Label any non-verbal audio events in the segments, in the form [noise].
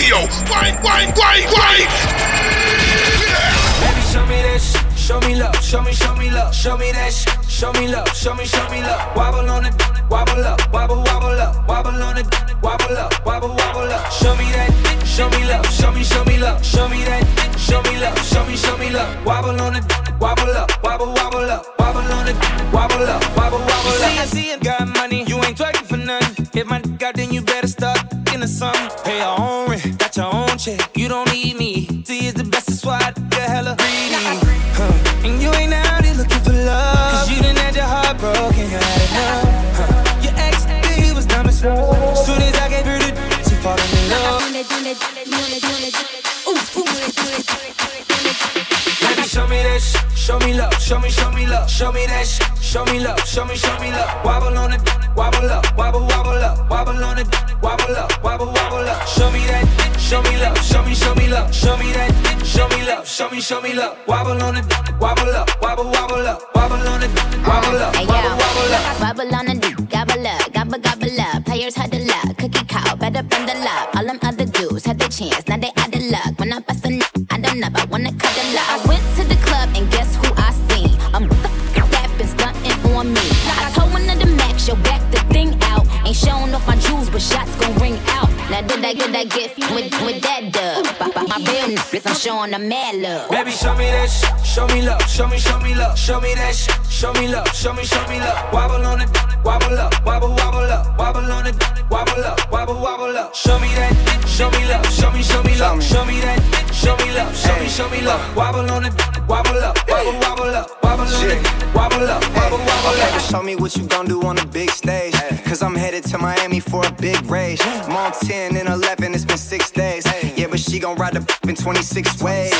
Radio. Wine, wine, wine, wine. Baby, show me that shit. Show me love, show me, show me love, show me that shit. Show me love, show me, show me love. Wobble on it, wobble up, wobble, wobble up, wobble on it, wobble up, wobble, wobble up. Show me that, show me love, show me, show me love, show me that, show me love, show me, show me love. Wobble on it, wobble up, wobble, wobble up, wobble on it, wobble up, wobble, wobble up. See, I see, you got money, you ain't twerking for nothing. Hit my dick then you better start in the something. Pay your own rent, got your own check. You don't need me. See, is the best, that's why I get hella greedy. Huh. And you ain't out here looking for love. Cause you done had your heart broken, you had enough. Huh. Your ex, he was dumb as fuck. Soon as I gave her the she falling in love. Baby, show me that shit. Show me love, show me, show me love, show me that shit. Show me love, show me, show me love. Wobble on it, wobble up, wobble, wobble up, wobble on it, wobble up, wobble, wobble up. Show me that, show me love, show me, show me love, show me that, show me love, show me, show me love. Wobble on it, wobble up, wobble, wobble up, wobble on it, wobble up, wobble, wobble up. Wobble on a dick, gobble up, gobble, gobble up. Players had the luck, cookie cow, better bundle up. All them other dudes had the chance, now they out of luck. When I bust a nut, I I wanna cuddle up. I went to the club and guess who I seen? That been stunting on me. I told one of the max, yo, back the thing out. Ain't showing off my jewels, but shots gon' ring out. Now did I get that gift with, with that dub? My, my real I'm showing them mad love. Baby, show me that shit. Show me love, show me, show me love, show me that shit. Show me love, show me, show me love. Wobble on it, wobble up, wobble, wobble up, wobble on it, wobble up, wobble, wobble up. Show me that, show me love, show me, show me love, show me that, show me love, show me, show me love. Wobble on it, wobble up, wobble, wobble up, wobble on it, wobble up, wobble, wobble Okay, but up. show me what you gon' do on the big stage. Cause I'm headed to Miami for a big race. I'm on 10 and 11, it's been six days. But she gon' ride the [laughs] in 26 ways.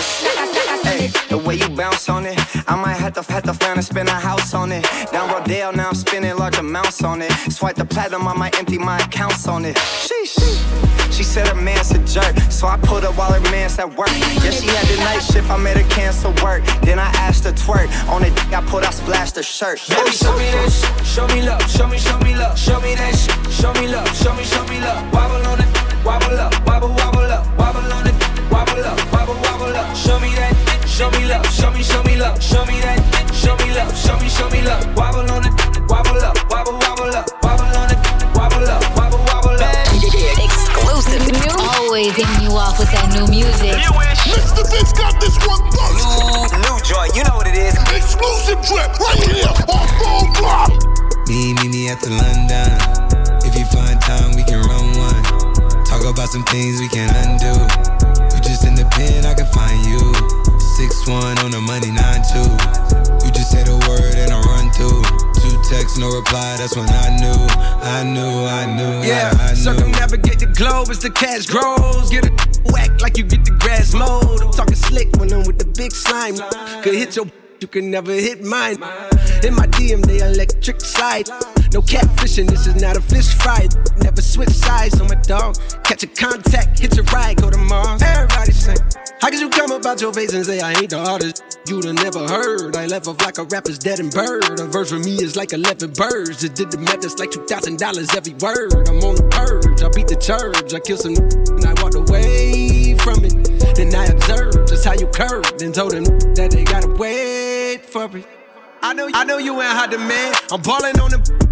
Hey, the way you bounce on it, I might have to have to find and spend a house on it. Down Rodale, now I'm spending large amounts on it. Swipe the platinum, I might empty my accounts on it. Sheesh. She said her man's a jerk, so I put up while her man's at work. Yeah, she had the night shift, I made her cancel work. Then I asked her twerk. On it, I put, I splashed her shirt. Baby, show me that. Show me love, show me, show me love, show me that shit. Show me love, show me, show me love. Wobble on it, wobble up, wobble, wobble up, wobble on it, wobble up, wobble, wobble up. Show me that, show me love, show me, show me love, show me that, show me love, show me, show me love. Wobble on it, wobble up, wobble, wobble up, wobble on it, wobble up, wobble, wobble up. Exclusive. Always getting you off with that new music. Mr. Vince got this one bust. New, new joint, you know what it is. Exclusive drip right here on Full Block. Me, me, me at the London. About some things we can't undo. You just in the pen, I can find you. Six one on the money, nine two. You just say the word and I run through. Two texts, no reply. That's when I knew, I knew, I knew, Yeah, I, I knew. circumnavigate the globe as the cash grows. Get a [laughs] whack like you get the grass mowed. I'm talking slick when I'm with the big slime. Could hit your, [laughs] you can never hit mine. In my DM, they electric slide. No catfishing, this is not a fish fry. Never switch sides on my dog. Catch a contact, hit your ride, go to Mars. Everybody say, How could you come about your face and say I ain't the artist? You'd have never heard. I left off like a rapper's dead and bird. A verse for me is like 11 birds. Just did the math, it's like $2,000 every word. I'm on the purge, I beat the church. I killed some and I walked away from it. Then I observed just how you curved and told them that they gotta wait for it. I know, I know you ain't hot demand. I'm balling on the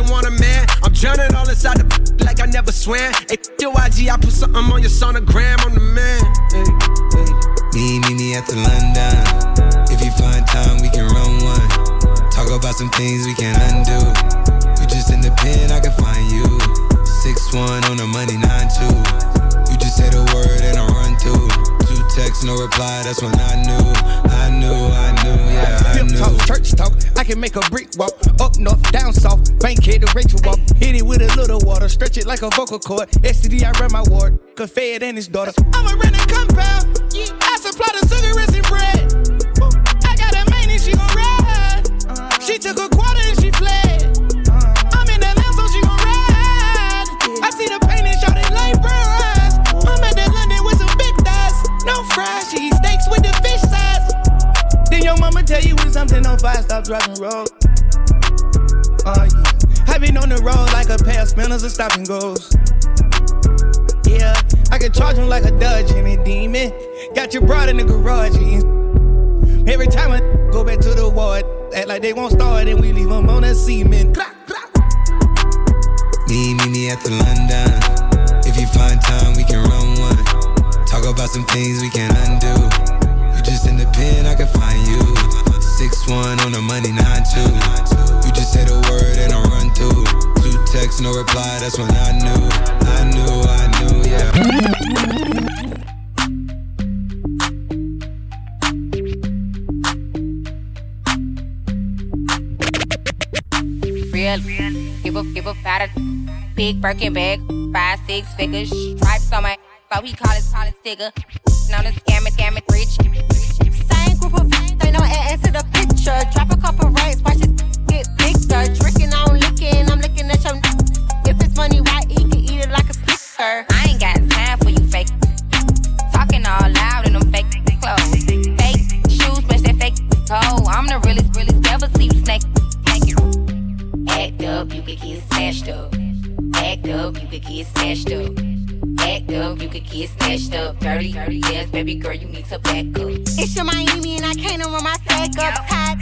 you want a man. I'm drowning all inside the [laughs] like I never swam. Hey, your IG, I put something on your sonogram. I'm the man. Hey, hey. Me, me, me at the London. If you find time, we can run one. Talk about some things we can undo. You just in the pen, I can find you. Six one on the money, nine two. You just say the word and I run through. Two texts, no reply. That's when I knew, I knew, I knew, yeah, talk, church talk. I can make a brick walk. Up north, down south. Bankhead to Rachel walk. Hit it with a little water. Stretch it like a vocal cord. STD, I run my ward. Cause Fed and his daughter. I'm a renting compound. I stop and goes. Yeah, I can charge him like a Dodge and a demon. Got your broad in the garage. Every time I go back to the ward, act like they won't start and we leave them on that cement. Me, me, me at the London. If you find time, we can run one. Talk about some things we can undo. You just in the pen, I can find you. Six one on the money, nine two. You just say the word and I run through. Two texts, no reply. That's when I knew, I knew, I knew, yeah. Real, give a give a fat big Birkin bag, five six figures, stripes on my, so he call his call it sticker. Now the scam it, scam it, rich. Same group of they know add to the picture. Drop a couple racks, watch it get bigger. Tricking on licking, I'm looking at your. If it's money right, he can eat it like a snicker. I ain't got time for you fake. Talking all loud in them fake clothes. Fake shoes, match that fake toe. I'm the realest, realest, never see you snake. Thank you. Act up, you could get snatched up. Act up, you could get snatched up. Act up, you could get snatched up. Dirty, dirty, yes, baby girl, you need to back up. It's your Miami and I can't run my sack up tight.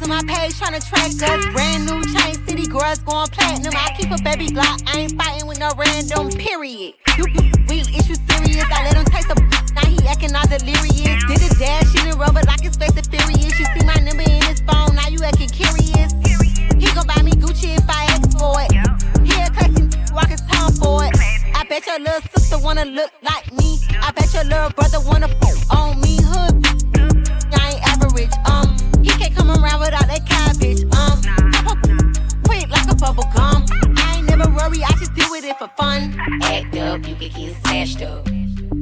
To my page trying to track us. Brand new chain city girls going platinum. I keep a baby Glock. I ain't fighting with no random period. You real issue serious. I let him taste the now he acting all delirious. Did a dash in the rubber like his face is furious. You see my number in his phone. Now you acting curious. He gon' buy me Gucci if I ask for it. He a classy walking town for it. I bet your little sister wanna look like me. I bet your little brother wanna on me. Hood, I average. Um, he can't come around without that cabbage. Um, quick like a bubble gum. I ain't never worry, I just deal with it for fun. Act up, you could get snatched up.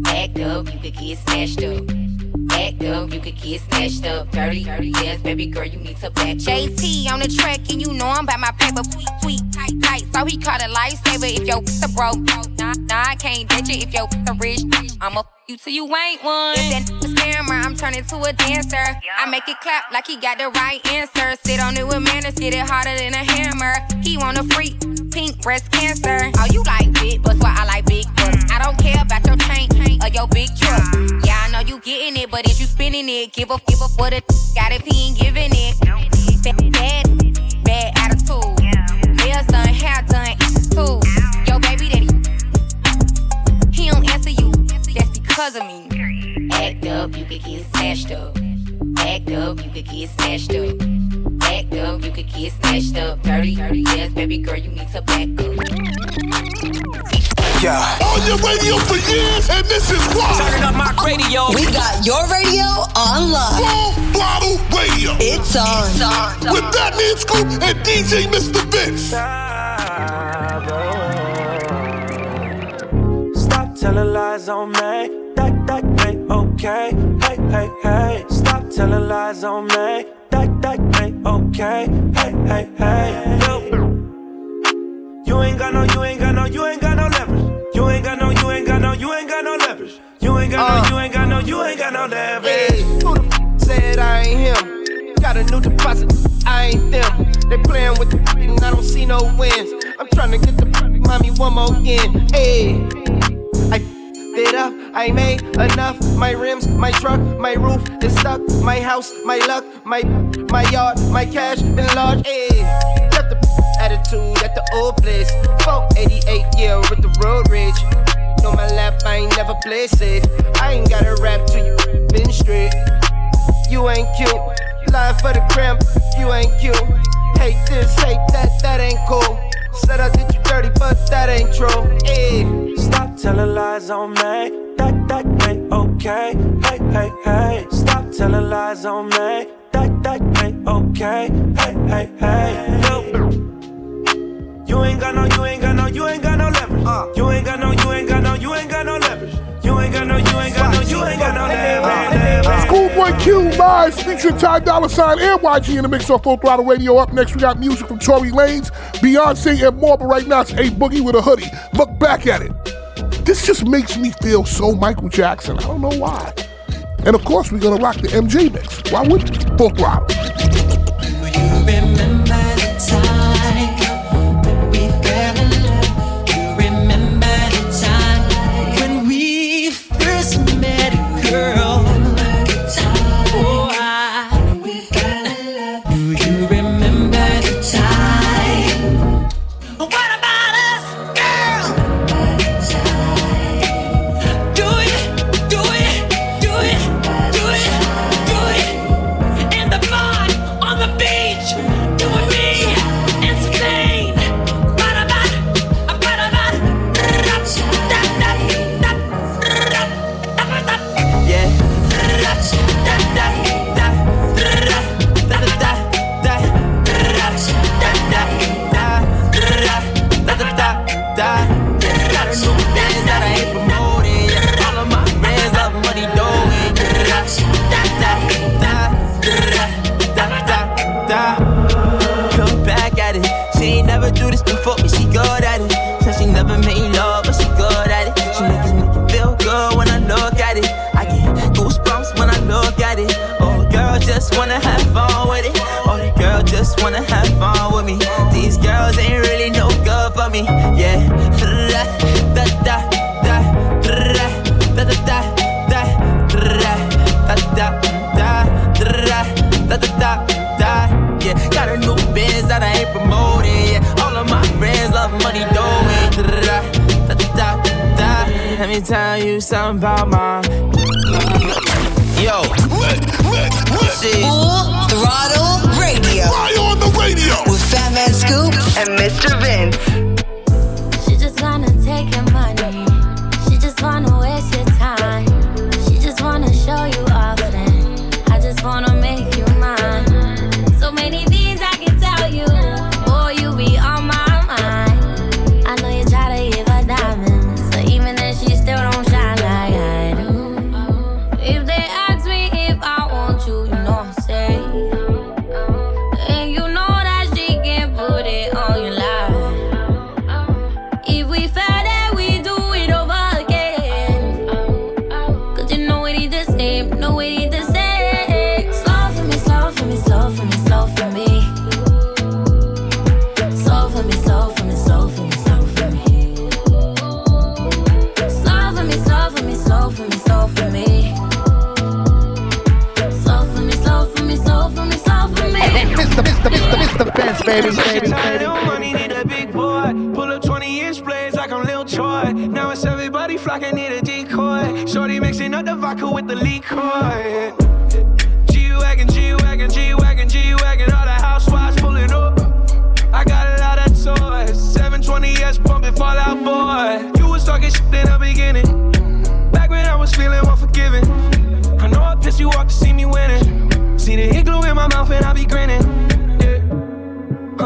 Act up, you could get snatched up. Act up, you could get snatched up. Dirty, dirty, yes, baby girl, you need to back up. JT on the track, and you know I'm by my paper. Tweet, tweet, tight, tight. So he called a lifesaver if your [laughs] a broke. Nah, nah, I can't ditch it if your [laughs] a rich. I'ma [laughs] you till you ain't one. If that scammer, I'm turning to a dancer. I make it clap like he got the right answer. Sit on it with manners, get it harder than a hammer. He want a freak, pink breast cancer. Oh, you like big butts, why I like big butts. I don't care about your chain or your big truck. Yeah, I know you getting it, but is you spinning it? Give a give a what a got if he ain't giving your radio for years, and this is why. Turning up my radio. We got your radio on lock. Full Throttle Radio. It's on. It's on. With Fat Man Scoop and DJ Mr. Vince. Stop telling lies on me. That, that ain't okay. Hey, hey, hey. Stop telling lies on me. That, that ain't okay. Hey, hey, hey. Yo. You ain't got no, you ain't got no, you ain't got no you ain't got no, you ain't got no leverage. You ain't got no, uh. you ain't got no, you ain't got no leverage. Hey, who the f- said I ain't him? Got a new deposit, I ain't them. They playing with the f- and I don't see no wins. I'm trying to get the f- mommy one more again. Hey, I f- it up, I made enough. My rims, my truck, my roof is stuck. My house, my luck, my my yard, my cash been large. Hey, the attitude at the old place. 488 yeah, with the road rage. No, my lap, I ain't never play safe. I ain't got a rap to you, been straight. You ain't cute, lying for the cramp, you ain't cute. Hate this, hate that, that ain't cool. Said I did you dirty, but that ain't true. Hey, Stop telling lies on me. That, that ain't okay. Hey, hey, hey. Stop telling lies on me. That, that ain't okay. Hey, hey, hey. Yo. You ain't got no, you ain't got no, you ain't got no leverage. You ain't got no, you ain't got no, you ain't got no leverage. You ain't got no, you ain't got no, you ain't got no leverage. Schoolboy Q live featuring Ty Dolla Sign and YG in the mix on Full Throttle Radio. Up next, we got music from Tory Lanez, Beyonce, and more. But right now, it's A Boogie wit da Hoodie. Look back at it. This just makes me feel so Michael Jackson. I don't know why. And of course, we're gonna rock the MJ mix. Why wouldn't we? Full Throttle. Tell something about my. Yo, this is Full Throttle Radio. Fly on the radio with Fat Man Scoop and Mr. Vince. Mr. Vince, baby, baby, Tired of money, need a big boy. Pull up 20 inch blades like I'm Lil Troy. Now it's everybody flocking, need a decoy. Shorty mixing up the vodka with the liquor. G Wagon, G Wagon, G Wagon, G Wagon. All the housewives pulling up. I got a lot of toys. 720S pumping Fall Out Boy. You was talking shit in the beginning. Back when I was feeling unforgiving. I know I pissed you off to see me winning. See the igloo in my mouth and I be grinning.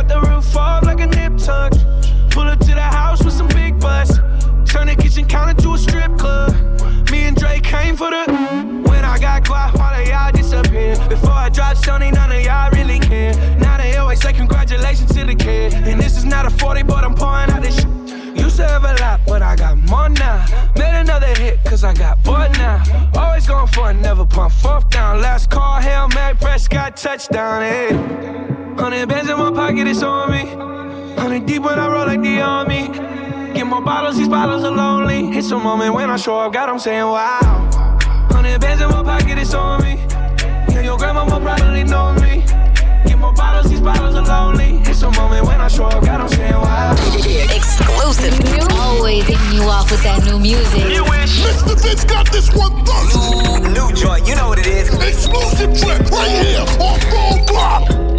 Cut the roof off like a nip tuck. Pull up to the house with some big butts. Turn the kitchen counter to a strip club. Me and Drake came for the. When I got quiet, all of y'all disappear. Before I drop Stoney, none of y'all really care. Now they always say congratulations to the kid. And this is not a 40, but I'm pouring out this shit. Used to have a lot, but I got more now. Made another hit, cause I got bored now. Always going for it, never pump fourth down. Last call, Hail Mary, Prescott, touchdown, hey. Hundred bands in my pocket, it's on me. Hundred deep when I roll like the army. Get more bottles, these bottles are lonely. It's a moment when I show up, God, I'm saying wow. Hundred bands in my pocket, it's on me. Yeah, your grandma will probably know me. Get more bottles, these bottles are lonely. It's a moment when I show up, God, I'm saying wow. Exclusive. Always hitting you off with that new music. Mr. Vince got this one done. New, new joint, you know what it is. Exclusive trip right here on Full Throttle.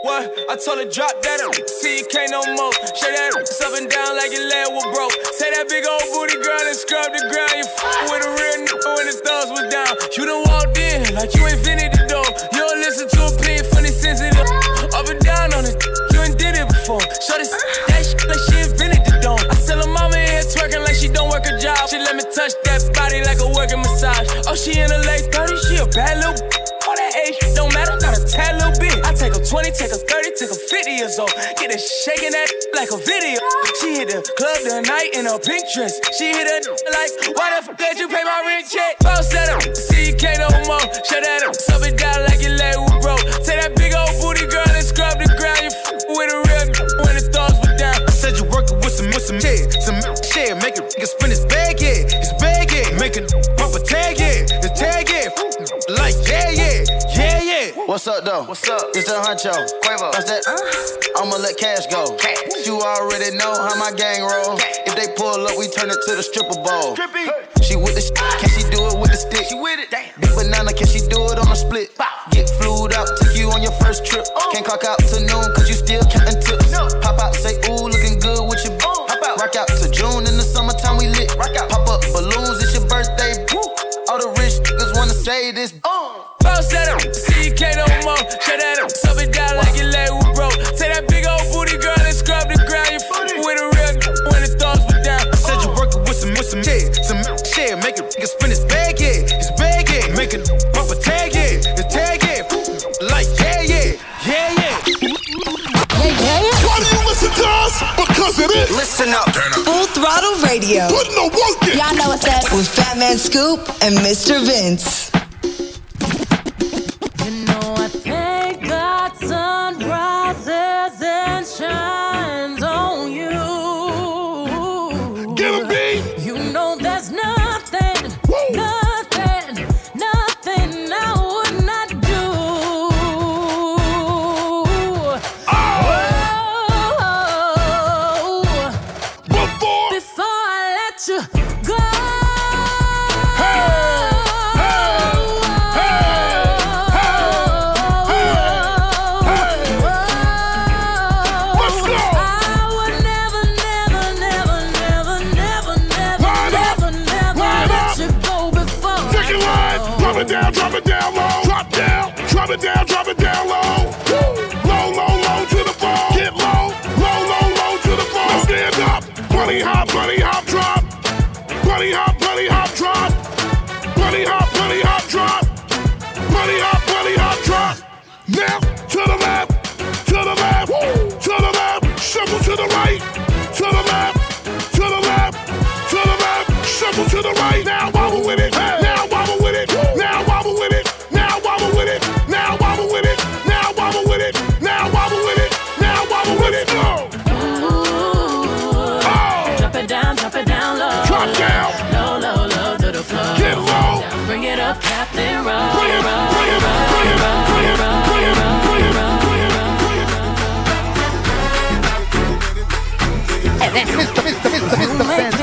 What? I told her drop that up. See you can't no more. Shake that ass up and down like your leg was broke. Say that big old booty girl and scrub the ground. You f- with a real nigga when the thugs was down. You done walked in like you invented the door. You don't listen to opinion funny sensitive. Up and down on it. You ain't did it before. Show this that shit like she invented the dome. I tell her mama in here twerking like she don't work a job. She let me touch that body like a working massage. Oh, she in her late 30s. She a bad little all that age not a tad little bit. I take a 20, take a 30, take a 50 years old. Get her shaking that like a video. She hit the club tonight in a pink dress. She hit a like, why the fuck did you pay my rent check? Bounce that up, see you can't no more. Shut that up, sub it down like your leg was broke. Take that big old booty girl and scrub the ground. You f- with a real when the thugs were down. I said you working with some with some shit, some shit, make nigga spin his bag, yeah, his bag, yeah, make a pump a tag, yeah, What's up, though? What's up? It's the Huncho. Quavo. That's that. Uh. I'ma let cash go. Cash. You already know how my gang roll. If they pull up, we turn it to the stripper bowl. She with the sh- can she do it with the stick? She with it. Damn. Big banana, can she do it on a split? Get flued out, take you on your first trip. Can't clock out to noon, cause you still counting tips. No. Pop out, say, ooh, looking good with your Pop out. Rock out to June in the summertime, we lit. Rock out. Pop up balloons, it's your birthday. All the rich niggas wanna say this. Bounce that up, Cut at him, sub it down like you leg with Bro. Take that big old booty girl and scrub the ground. You fucking with a real when the thumbs were down. Said you oh. working with some, with some shit. Some shit, make it, make spin his bag, yeah. His bag, yeah. Make it pop a tag, yeah. His tag, yeah. Like, yeah, yeah. Yeah, yeah. Why do you listen to us? Because it is. Listen up. Up. Full throttle radio. Putting the work in. Y'all know what's up. With Fat Man Scoop and Mr. Vince. You know I sun rises and shines.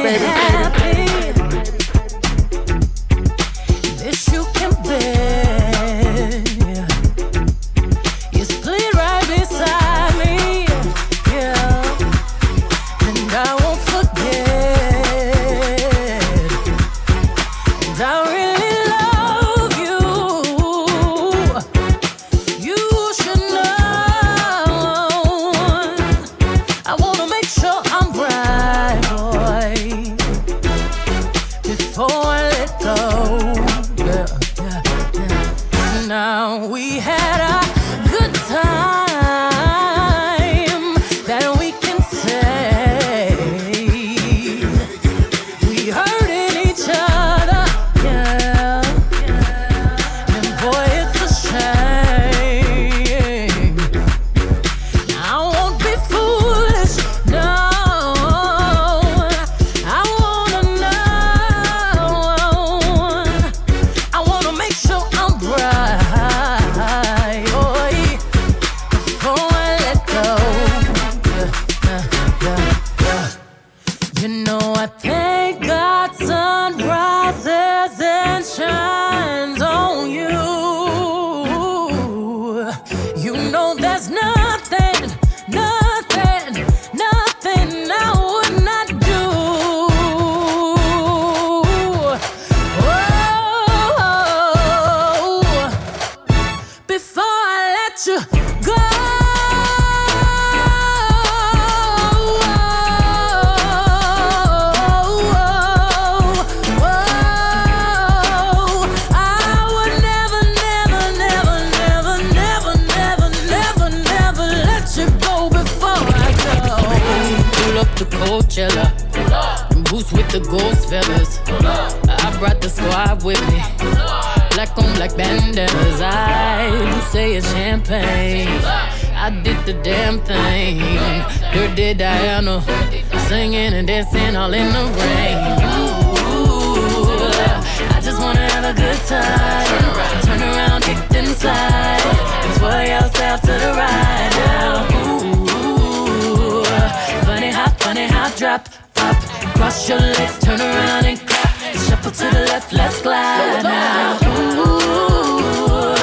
baby. Coachella. Them boots with the ghost feathers. I brought the squad with me. Black on black bandanas. I you say it's champagne. I did the damn thing. Dirty Diana. Singing and dancing all in the rain. Ooh, I just wanna have a good time. Turn around, kick inside. And twirl yourself to the ride now. high, drop up. Cross your legs, turn around and clap. Shuffle to the left, let's glide now. Ooh,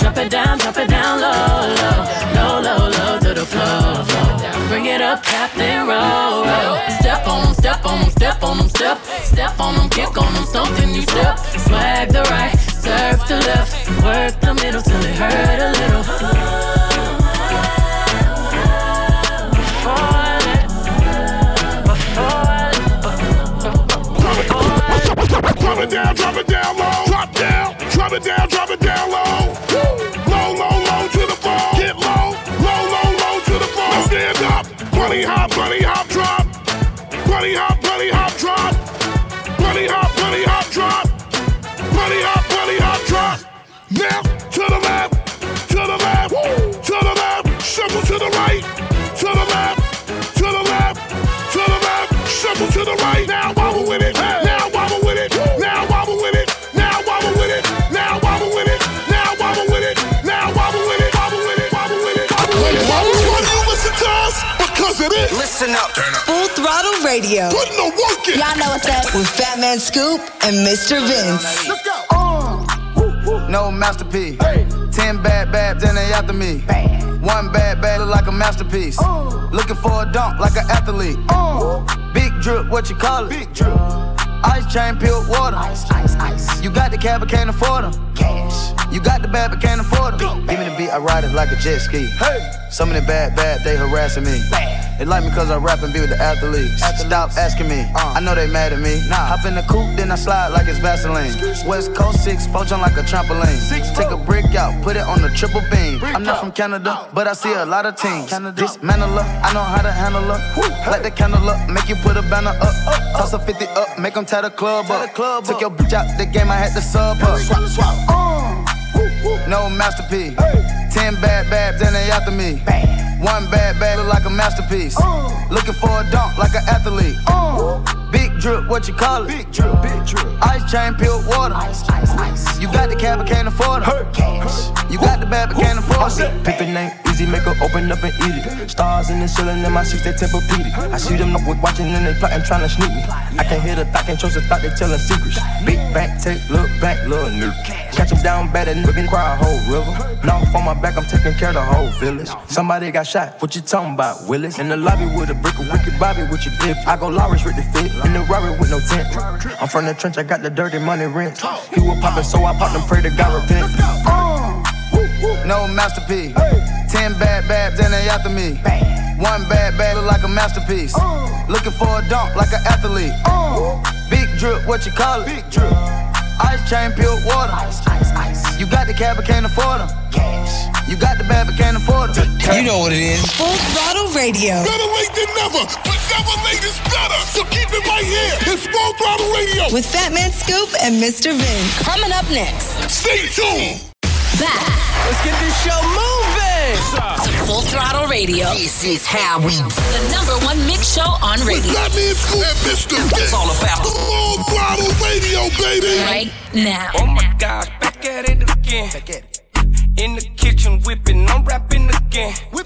drop it down, drop it down low, low, low, low, low to the floor. Bring it up, tap then roll, roll. Step on step on step on them, step. Step on them, kick on them, stomp then you step. Swag the right, surf the left. Work the middle till it hurt a little. it down, drop it down low. Because it is. Listen up. Full Throttle Radio. Putting the work in. Y'all know what's up. With Fat Man Scoop and Mr. Vince. Let's go. Uh, no masterpiece. Ten bad babs and they after me. One bad bad look like a masterpiece. Uh. Looking for a dunk like an athlete. Uh. Big drip, what you call it? Big drip. Ice chain, pure water. Ice, ice, ice. You got the cab, but can't afford them. Cash. You got the bad, but can't afford them. Give me the beat, I ride it like a jet ski. Hey. Some of the bad, bad, they harassing me. They like me cause I rap and be with the athletes. Stop asking me, I know they mad at me. Hop in the coupe, then I slide like it's Vaseline. West Coast 6, poaching like a trampoline. Six, Take a brick out, put it on the triple beam. I'm not from Canada, but I see a lot of teams. Dismantle her, I know how to handle her. Light the candle up, make you put a banner up. Toss a 50 up, make them tie the club up. Took your bitch out the game, I had to sub up. Swap, swap. No masterpiece. Ten bad babs and they after me. One bad bag look like a masterpiece. Looking for a dunk like an athlete. Big drip, what you call it? Big drip, big drip. Ice chain, pure water. Ice, ice, ice. You got the cab, but can't afford it. Cash. You got the bad, but can't afford it. Pippin ain't easy, make her open up and eat it. Stars in the ceiling in my seats, they tempur-pedic. I see them up with watching and they plotting, trying to sneak me. I can't hear the thought, can't trust the thought, they telling secrets. Big back, take, look back, little nigga. Catch them down bad and nigga cry a whole river. Now on my back, I'm taking care of the whole village. Somebody got shot, what you talking about, Willis? In the lobby with a brick of wicked Bobby with your dip. I go Lawrence with the fit, in the Rari with no tent. I'm from the trench, I got the dirty money rent. He was poppin', so I popped and pray to God repent. Uh, no masterpiece. Ten bad babs and they after me. One bad bad look like a masterpiece. Uh. Looking for a dunk like an athlete. Uh. Big drip, what you call it? Big drip. Ice chain, pure water. Ice, ice, ice. You got the cab, but can't afford them. Cash. You got the bad, but can't afford them. You know what it is. Full Throttle Radio. Better late than never, but never late is better. So keep it right here. It's Full Throttle Radio. With Fat Man Scoop and Mr. Vince. Coming up next. Stay tuned. Back Let's get this show moving. To Full Throttle Radio. This is how we do. the number one mix show on With radio Fat Man Scoop and Mr. Vince. all about the Full Throttle Radio, baby. right now. Oh my gosh, back at it again. In the kitchen whipping, I'm rapping again. Whipping.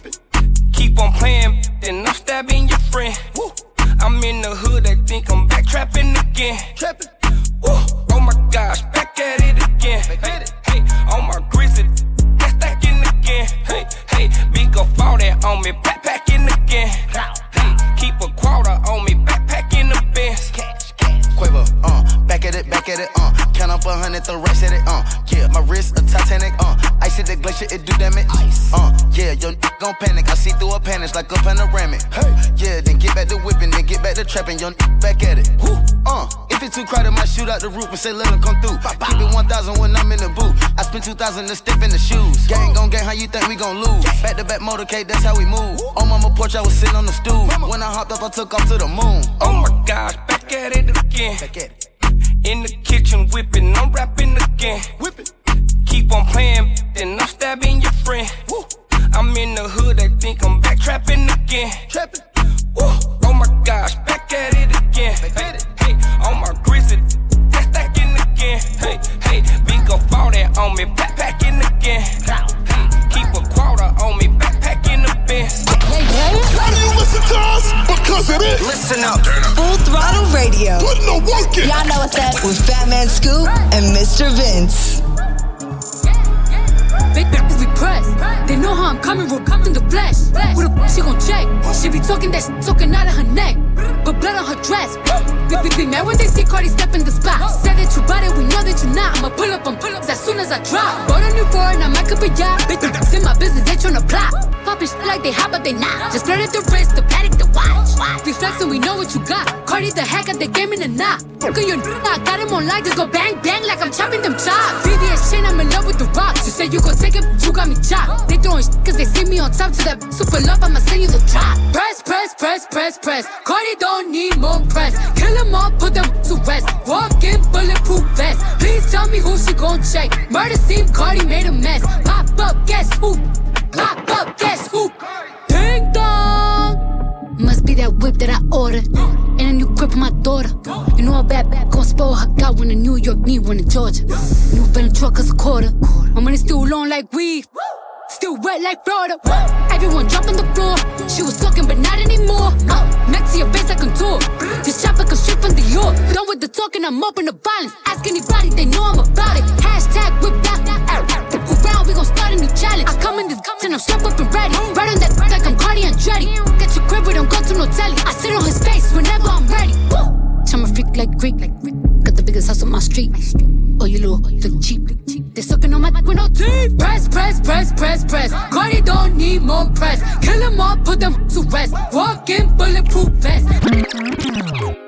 2,000 to step in the shoes. Gang gon' gang, how you think we gon' lose? Back to back motorcade, that's how we move. On mama porch, I was sitting on the stool. When I hopped up, I took off to the moon. Oh my gosh, back at it again. In Mr. Vince. Big bitches be pressed. They know how I'm coming, we're coming the flesh. With a she gon' check. She be talking that shit talking out of her neck. But blood on her dress. Be, be mad when they see Cardi step in the spot. Said that you bought it, we know that you're not. I'ma pull up, I'm pull up as soon as I drop. Bought a new foreign, I might up a yacht. Big bitches in my business, they tryna plot. Poppin' shit like they hot, but they not. Just spread at the wrist, the paddock, the watch. We flexin', we know what you got. Cardi the heck at the game in the knot. Fuck your n- I got him on light, just go bang bang like I'm chopping them chops. VVS chain, I'm in love with the rocks. You said you gon' take it, you got me chopped. They throwing shit cause they see me on top to that super love, I'ma send you the drop. Press, press, press, press, press. Cardi don't need more press. Kill 'em all, put them to rest. Walk in bulletproof vest. Please tell me who she gon' check. Murder scene, Cardi made a mess. Pop up, guess who? Pop up, guess who? Ding dong. Must be that whip that I ordered. And a new grip for my daughter. You know a bad bad gon' spoil her. Got one in New York, need one in Georgia. New Venom truck cause a quarter. My money still long like weed. Still wet like Florida. Everyone on the floor. She was talking, but not anymore. Uh, next to your face, I contour. This chopper come straight from the York. Done with the talking, I'm open to violence. Ask anybody, they know I'm about it. Hashtag whip that. Around, we gon' start a new challenge. I come in this and I'm strapped up and ready. Right on that like I'm Cardi Andretti. Get your crib, we don't go to no telly. I sit on his face whenever I'm ready. Woo! I'm a freak like Greek, like Greek. Biggest house on my street. Oh, you little, look cheap. They sucking on my with no teeth. Press, press, press, press, press. Cardi don't need more press. Kill them all, put them to rest. Walk in bulletproof vest.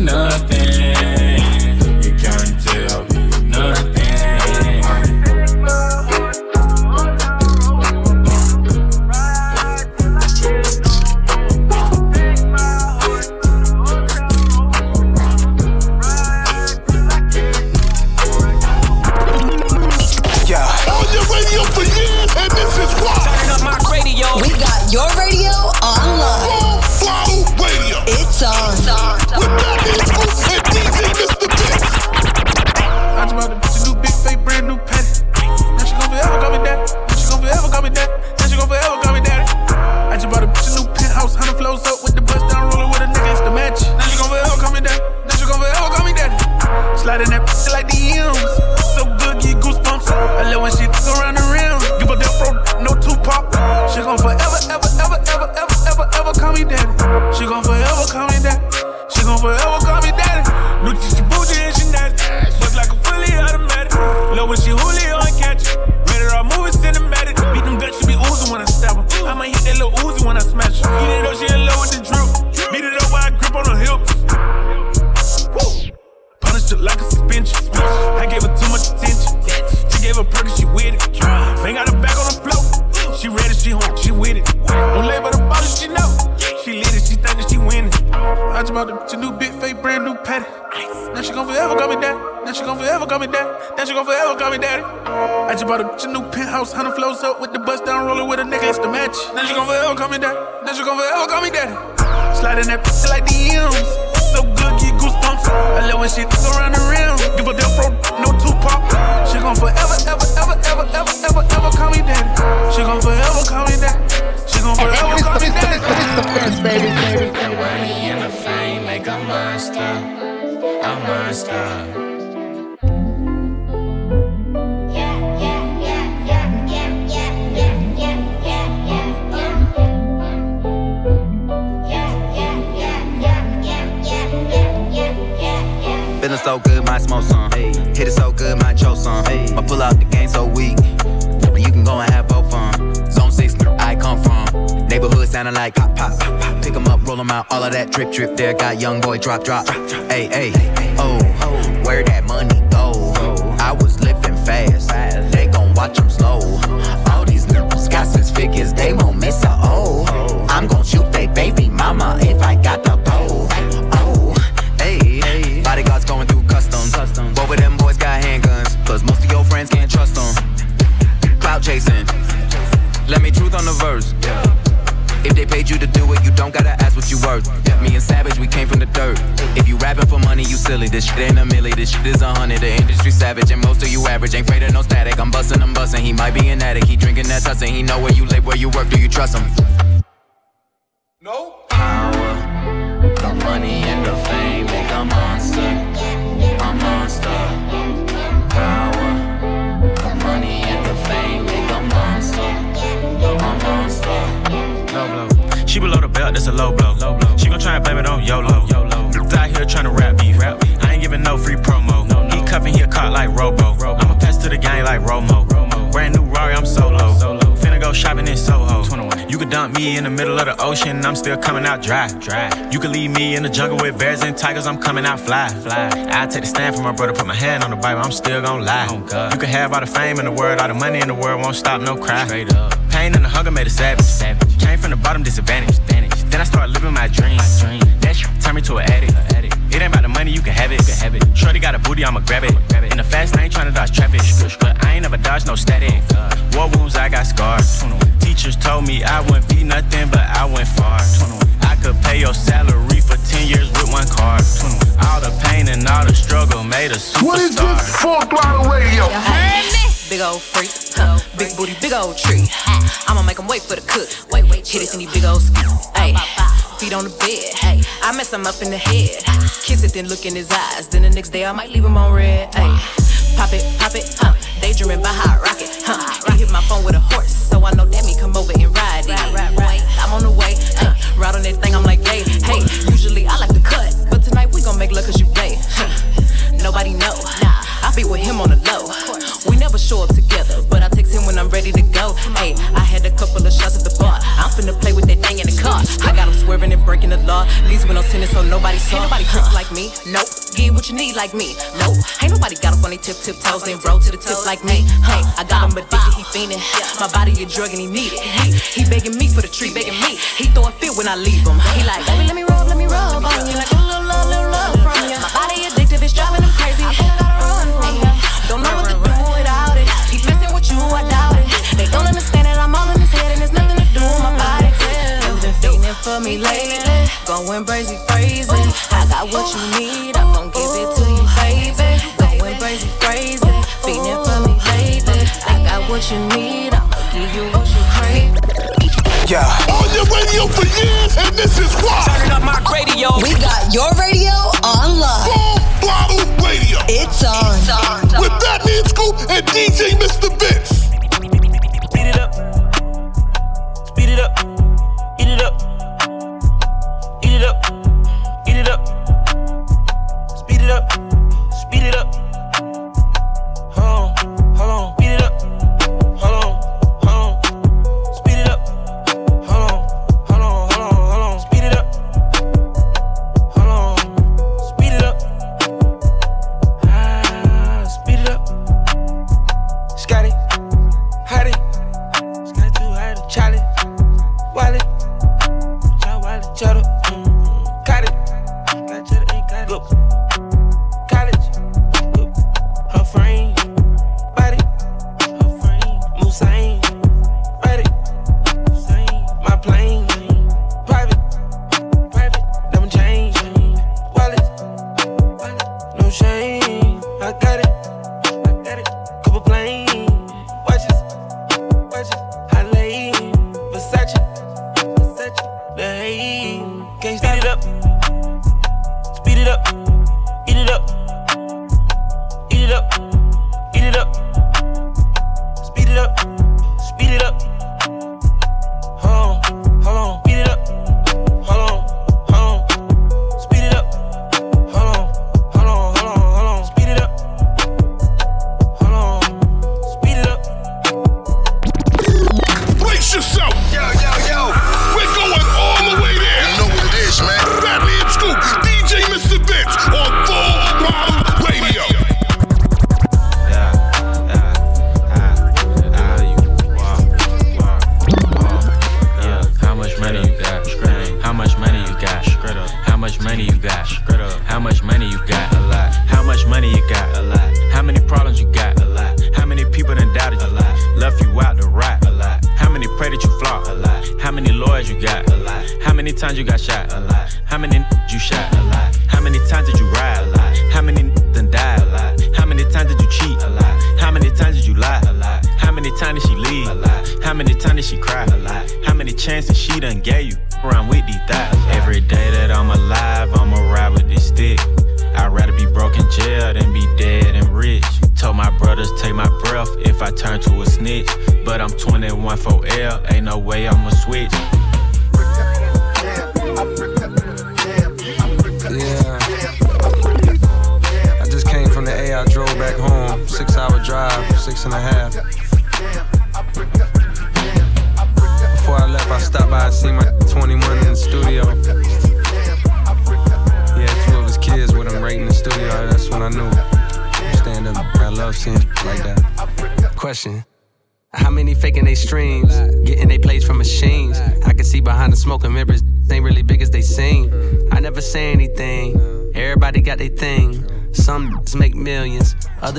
Nothing. Sliding that bitch like the M's. So good, get goosebumps. I love when she look around the rim. Give a death row, no Tupac. She gon' forever, ever, ever, ever, ever, ever, ever call me daddy. She gon' forever call me daddy. She gon' forever call me daddy. It's the best, baby, baby. The money and the fame make a monster, a monster. So good, might smoke some. Hit it so good, might choke some. I pull out the game so weak. You can go and have both fun. Zone 6, I come from. Neighborhood sounding like pop, pop, pop, pop. Pick 'em up, roll 'em out, all of that drip, drip. There got young boy drop, drop. Hey, hey, oh, where that money go? I was living fast. They gon' watch 'em slow. worth. Me and Savage, we came from the dirt. If you rapping for money, you silly. This shit ain't a milli, this shit is a hundred. The industry savage, and most of you average ain't afraid of no static. I'm busting, I'm busting. He might be an addict, he drinking that tussin'. He know where you live, where you work. Do you trust him? No. Power, the money and the fame make a monster. A monster. Power, the money and the fame make a monster. A monster. She below the that's a low blow. Low blow. She gon' try and blame it on YOLO. YOLO. Out here trying to rap beef. I ain't giving no free promo. He cuffin', he a caught like Robo. Robo. I'ma pass to the gang like Romo. Romo. Brand new Rari, I'm solo. Finna go shopping in Soho. 21. You could dump me in the middle of the ocean, I'm still coming out dry. Dry. You could leave me in the jungle with bears and tigers, I'm coming out fly. Fly. I take the stand for my brother, put my hand on the Bible, I'm still gon' lie. You could have all the fame in the world, all the money in the world, won't stop, no cry. Straight up. Pain and the hunger made a savage. savage. Came from the bottom, disadvantage. Advantage. Then I started living my dreams. My dream. That shit turned me to an addict. addict. It ain't about the money, you can have it. You can have it. Shorty got a booty, I'ma grab it. Grab it. In the fast lane, tryna dodge traffic. But I ain't never dodged no static. War wounds, I got scars. Teachers told me I wouldn't be nothing, but I went far. I could pay your salary for 10 years with one card. All the pain and all the struggle made a superstar. What is this Full Throttle Radio? Big old freak, huh. big booty, big old tree. I'ma make him wait for the cook. Wait, wait, hit it in these big old skis. Ayy, feet on the bed. Hey, I mess him up in the head. Kiss it, then look in his eyes. Then the next day I might leave him on red. Ayy, pop it, pop it, huh. Daydreaming by hot rocket, huh. He hit my phone with a horse, so I know that me come over and ride it. Right, right, right. I'm on the way, huh. Ride on that thing, I'm like, hey, hey. Usually I like to cut, but what you need like me. Nope. Ain't nobody got up on their tip tip toes and roll to the tip like me. Hey, I got him addicted, he fiending. My body a drug and he need it. He, he begging me for the treat, begging me. He throw a fit when I leave him. He like, baby, let me rub, let me rub on you. Like a little love, little love from you. My body addictive, it's driving him crazy. I think I gotta run from you. Don't know what to do without it. He messing with you, I doubt it. They don't understand that I'm all in his head and there's nothing to do with my body. You've been feeling for me lately, going crazy, crazy. I got what you need, I'm gon' crazy, crazy, feeling for me lately. I got what you need, I'ma give you what you crave. Yeah. On your radio for years, and this is why. Turning up my radio. We got your radio online. Full Throttle Radio. It's on. With Fat Man Scoop and DJ Mr. Vince. Speed it up. Speed it up. Eat it up. Eat it up. Eat it up. Speed it up. Speed it up.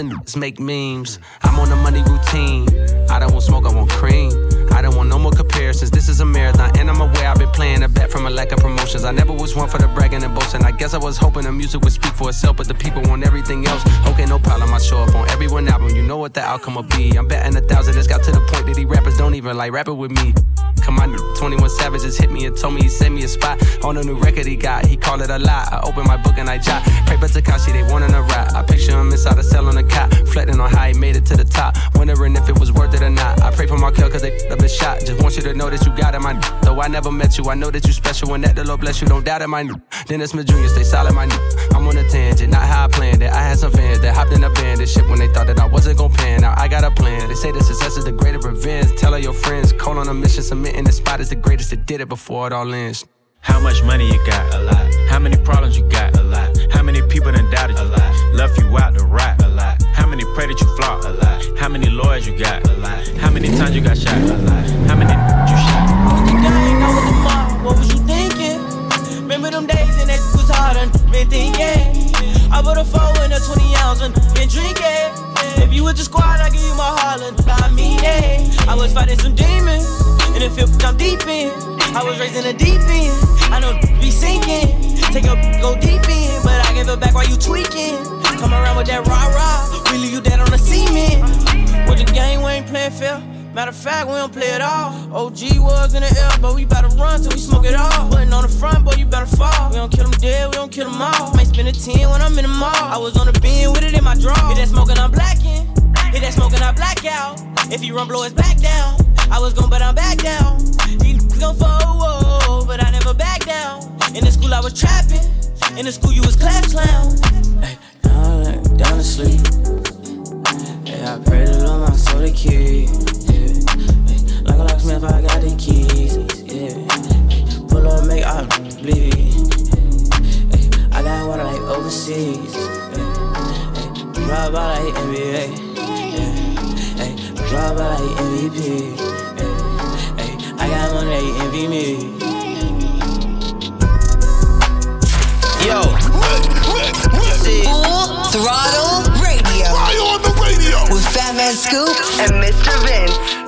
Other niggas make memes. I'm on a money routine. I don't want smoke, I want cream. I don't want no more comparisons. This is a marathon, and I'm aware I've been playing a bet from a lack of promotions. I never was one for the bragging and boasting. I guess I was hoping the music would speak for itself, but the people want everything else. Okay, no problem. I show up on every one album. You know what the outcome will be. I'm betting a thousand. It's got to the point that these rappers don't even like rapping with me. Come on, 21 Savages hit me and told me he sent me a spot on a new record he got. He called it a lie. I opened my book and I jot. Paper Tekashi, they wanting a rap. I picture him inside a cell on a cot, reflecting on how he made it to the top. Wondering if it was worth it or not. I pray for Markelle cause they up his shot. Just want you to know that you got it, my Though I never met you, I know that you special and that the Lord bless you. Don't doubt it, my new. Dennis Smith Jr., stay solid, my new. I'm on a tangent, not how I planned it. I had some fans that hopped in a band this shit when they thought that I wasn't gonna pan. Now I got a plan. They say the success is the greater revenge. Tell all your friends, call on a mission, submitting the spot is the greatest that did it before it all ends. How much money you got? A lot. How many problems you got? A lot. How many people done doubted you? A lot. Left you out to rot? A lot. How many pray that you flop? A lot. How many lawyers you got? A lot. How many times you got shot? A lot. How many you shot? Gang, I was the mob. What was you thinking? Remember them days and that was hard and been thinking. I put a four in a 20 ounce and been drinking. If you with the squad, I give you my Harlan. I mean it. I was fighting some demons. And it feel I'm deep in. I was raised in the deep end. I know be sinking. Take a go deep in, but I give it back while you tweaking. Come around with that rah rah. We leave you dead on the cement. With the game, we ain't playing fair. Matter of fact, we don't play it all. OG was in the air, but we better run till we smoke it all. Putting on the front, boy, you better fall. We don't kill them dead, we don't kill them all. Might spend a 10 when I'm in the mall. I was on the beam with it in my draw. Hit that smoking, I'm blacking. Hit that smoking, I black out. If you run, blow his back down. I was gon' but I'm back down. He gon' fall, but I never back down. In the school, I was trapping. In the school, you was class clown. Hey, down, down to sleep. Yeah, I pray to Lord my soul to keep. Yeah, hey, like a locksmith, I got the keys. Yeah, pull up, make I bleed. Hey, I got water like overseas. Hey, hey, drive by like NBA. Yeah, hey, drive by like MVP. Hey, hey, I got money, they envy me. Yo. Full Throttle Radio. Why on the radio? With Fat Man Scoop and Mr. Vince.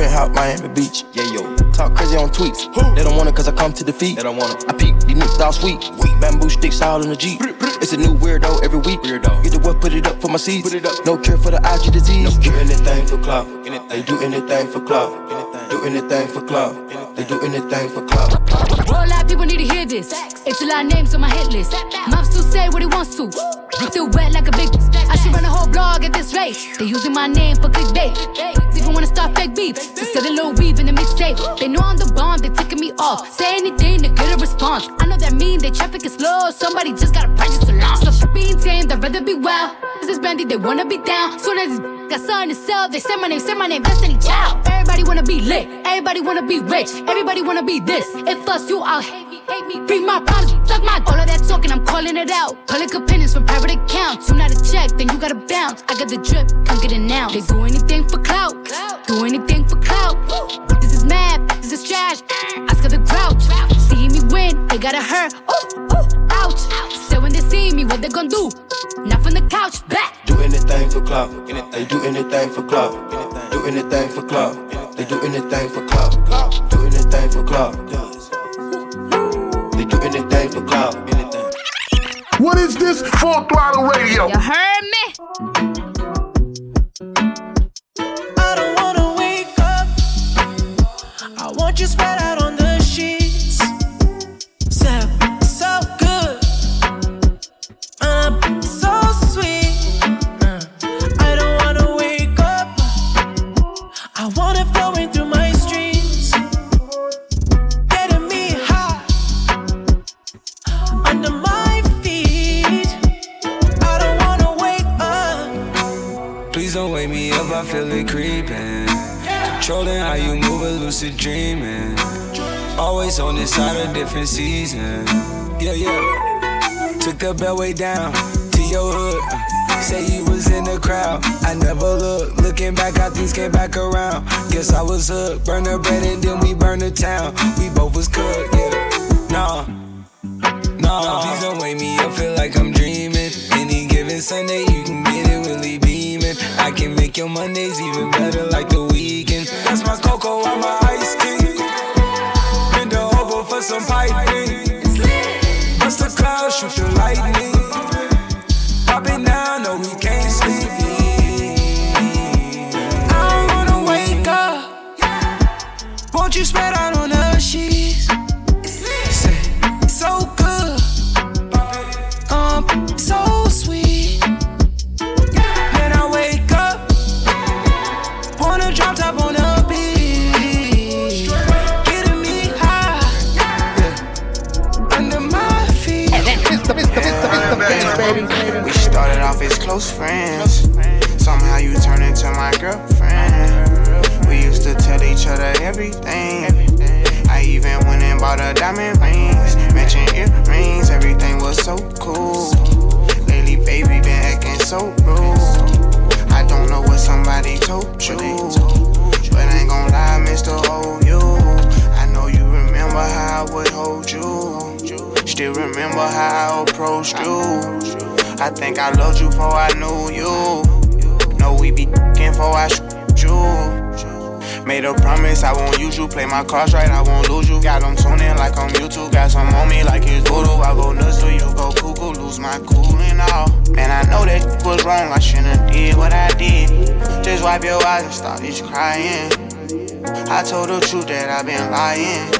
Penthouse, Miami Beach. Yeah, yo. Talk crazy on tweets. They don't want it cause I come to defeat. They don't want it. I peek, these niggas all sweet. Bamboo sticks all in the Jeep. It's a new weirdo every week. Weirdo. Get the what, put it up for my seeds. Put it up. No cure for the IG disease. No cure. Do anything for clout. They do anything for clout. Do anything for clout. They do anything for clout. Roll out, people need to hear this. It's a lot of names on my hit list. Mom still say what he wants to. Still wet like a big. I should run a whole blog at this rate. They using my name for clickbait. Even wanna start fake beef. Just set a little weave in the mixtape. They know I'm the bomb, they ticking me off. Say anything to get a response. I know that mean they traffic is slow. Somebody just gotta purchase a launch. So for being tamed, I'd rather be wild. This is Brandy, they wanna be down. Soon as [laughs] got something to sell, they say my name, say my name, Destiny Child. Everybody wanna be lit, everybody wanna be rich, everybody wanna be this. If us, you all hate hate me. Bring my problems, suck my all of that talking, I'm calling it out. Public opinions from private accounts. You not a check, then you gotta bounce. I got the drip, come get it now. They do anything for clout, do anything for clout. This is mad, this is trash. Of the grouch. See me win, they gotta hurt. Ooh, ooh, ouch. So when they see me, what they gonna do? Not from the couch, back. Do anything for clout. They do anything for clout. Do anything for clout. They do anything for clout. Do anything for clout do anything for clout. What is this? Full throttle radio. You heard me? I don't wanna wake up. I want you spread I feel it creeping. Controlling how you move a lucid dreaming. Always on this side of different season. Yeah, yeah. Took the bellway down to your hood. Say you was in the crowd. I never looked. Looking back, how things came back around. Guess I was hooked. Burn the bread and then we burn the town. We both was cooked, yeah. Nah. Nah, please don't wake me up, feel like I'm dreaming. Any given Sunday, you can get it really beaming. I can make your Mondays even better like the weekend. That's my cocoa, I'm my ice cream. Bend over for some piping. Bust the clouds, shoot the lightning. Pop it now, no, we can't sleep. I don't wanna wake up. Won't you spread out on the sheets? Close friends. Somehow you turned into my girlfriend. We used to tell each other everything. I even went and bought her diamond rings, matching earrings. Everything was so cool. Lately, baby, been acting so rude. I don't know what somebody told you, but I ain't gon' lie, Mr. Hold oh, You. I know you remember how I would hold you. Still remember how I approached you. I think I loved you before I knew you. Know we be f***ing before I shoot you. Made a promise I won't use you. Play my cards right, I won't lose you. Got them tuning like I'm YouTube. Got some on me like it's voodoo. I go nuts till you go cuckoo. Lose my cool and all. Man, I know that was wrong. I shouldn't did what I did. Just wipe your eyes and stop this crying. I told the truth that I've been lying.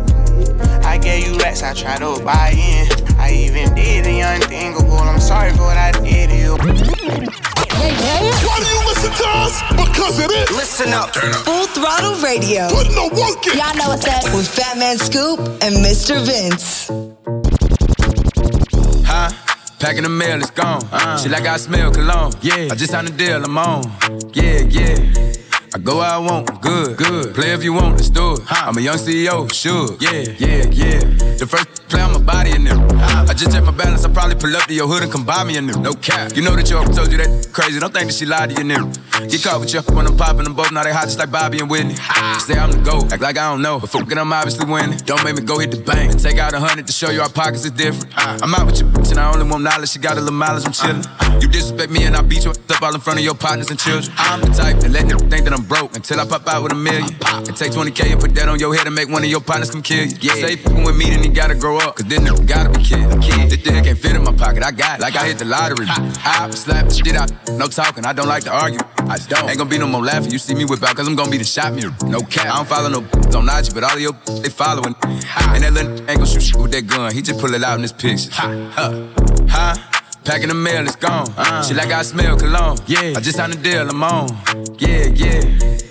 I gave you racks, I tried to buy in. I even did the unthinkable. I'm sorry for what I did to you. Why do you listen to us? Because it is. Listen up. Full throttle radio. Putting the work in. Y'all know what's up. With Fat Man Scoop and Mr. Vince. Huh? Packing the mail, it's gone. Uh. She like I smell cologne. Yeah. I just signed a deal, I'm on. Yeah, yeah. I go where I want, good, good. Play if you want, let's do it. I'm a young CEO, sure. Yeah, yeah, yeah. The first play on my body in them. I just check my balance, I probably pull up to your hood and come buy me a new. No cap. You know that your told you that crazy. Don't think that she lied to you, new. Get caught with you when I'm popping them both. Now they hot just like Bobby and Whitney. Say I'm the GOAT, act like I don't know. But fuck it, I'm obviously winning. Don't make me go hit the bank and take out a hundred to show you our pockets is different. I'm out with your bitch and I only want knowledge. She got a little mileage, I'm chillin'. You disrespect me and I beat you up all in front of your partners and children. I'm the type that let them think that I'm broke until I pop out with a million. And take 20K and put that on your head and make one of your partners come kill you. Yeah. Say fucking with me, then you gotta grow up. Cause then you gotta be killed. This thing can't fit in my pocket. I got it. Like I hit the lottery. I slap the shit out. No talking. I don't like to argue. I don't. Ain't gonna be no more laughing. You see me whip out cause I'm gonna be the shot mirror. No cap. I don't follow no on IG, but all of your they following. And that little ain't gonna shoot shit with that gun. He just pull it out in his pictures. Huh. Huh? Packing the mail, it's gone. Uh. She like I smell cologne. Yeah. I just signed a deal, I'm on. Yeah, yeah.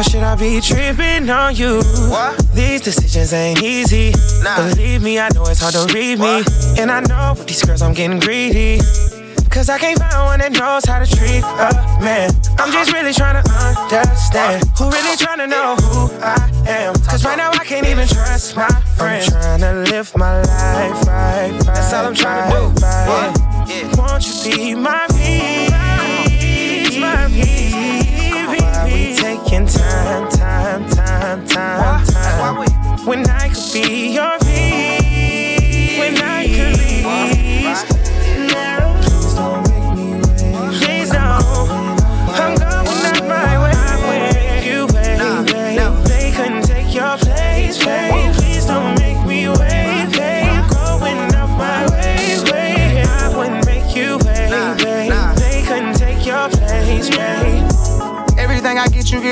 Or should I be tripping on you? What? These decisions ain't easy. Nah. Believe me, I know it's hard to read me. And I know with these girls I'm getting greedy. Cause I can't find one that knows how to treat a man. I'm just really trying to understand uh, who really uh, trying to know who I am. Cause right now I can't even trust my friends. I'm trying to live my life right, right. That's all I'm trying to do. Right. Yeah. Won't you be my peace,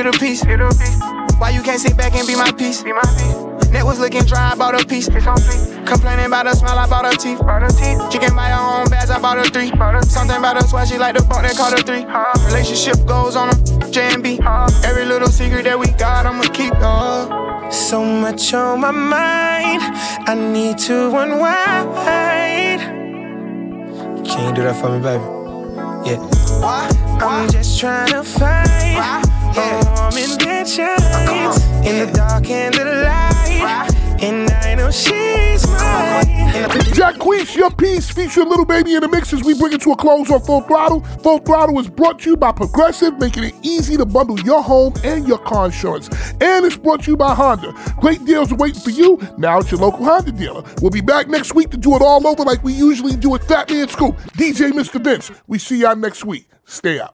get a piece. A. Why you can't sit back and be my piece? Be my piece. Net was looking dry, I bought a piece. It's on Complaining about the smile, I bought her teeth. Bought her teeth. She can buy her own bags, I bought her three. Bought her Something about us why she like the fuck, they call her three. Uh, Relationship goes on a J and B. Uh, Every little secret that we got, I'ma keep. Uh. So much on my mind, I need to unwind. Can you do that for me, baby? Yeah. I'm just trying to find warm shades, in the dark and the light, and I know she's mine. Jacquees, your piece featuring Lil Baby in the mix as we bring it to a close on Full Throttle. Full Throttle is brought to you by Progressive, making it easy to bundle your home and your car insurance. And it's brought to you by Honda. Great deals are waiting for you. Now at your local Honda dealer. We'll be back next week to do it all over like we usually do at Fat Man Scoop. DJ Mr. Vince. We see y'all next week. Stay out.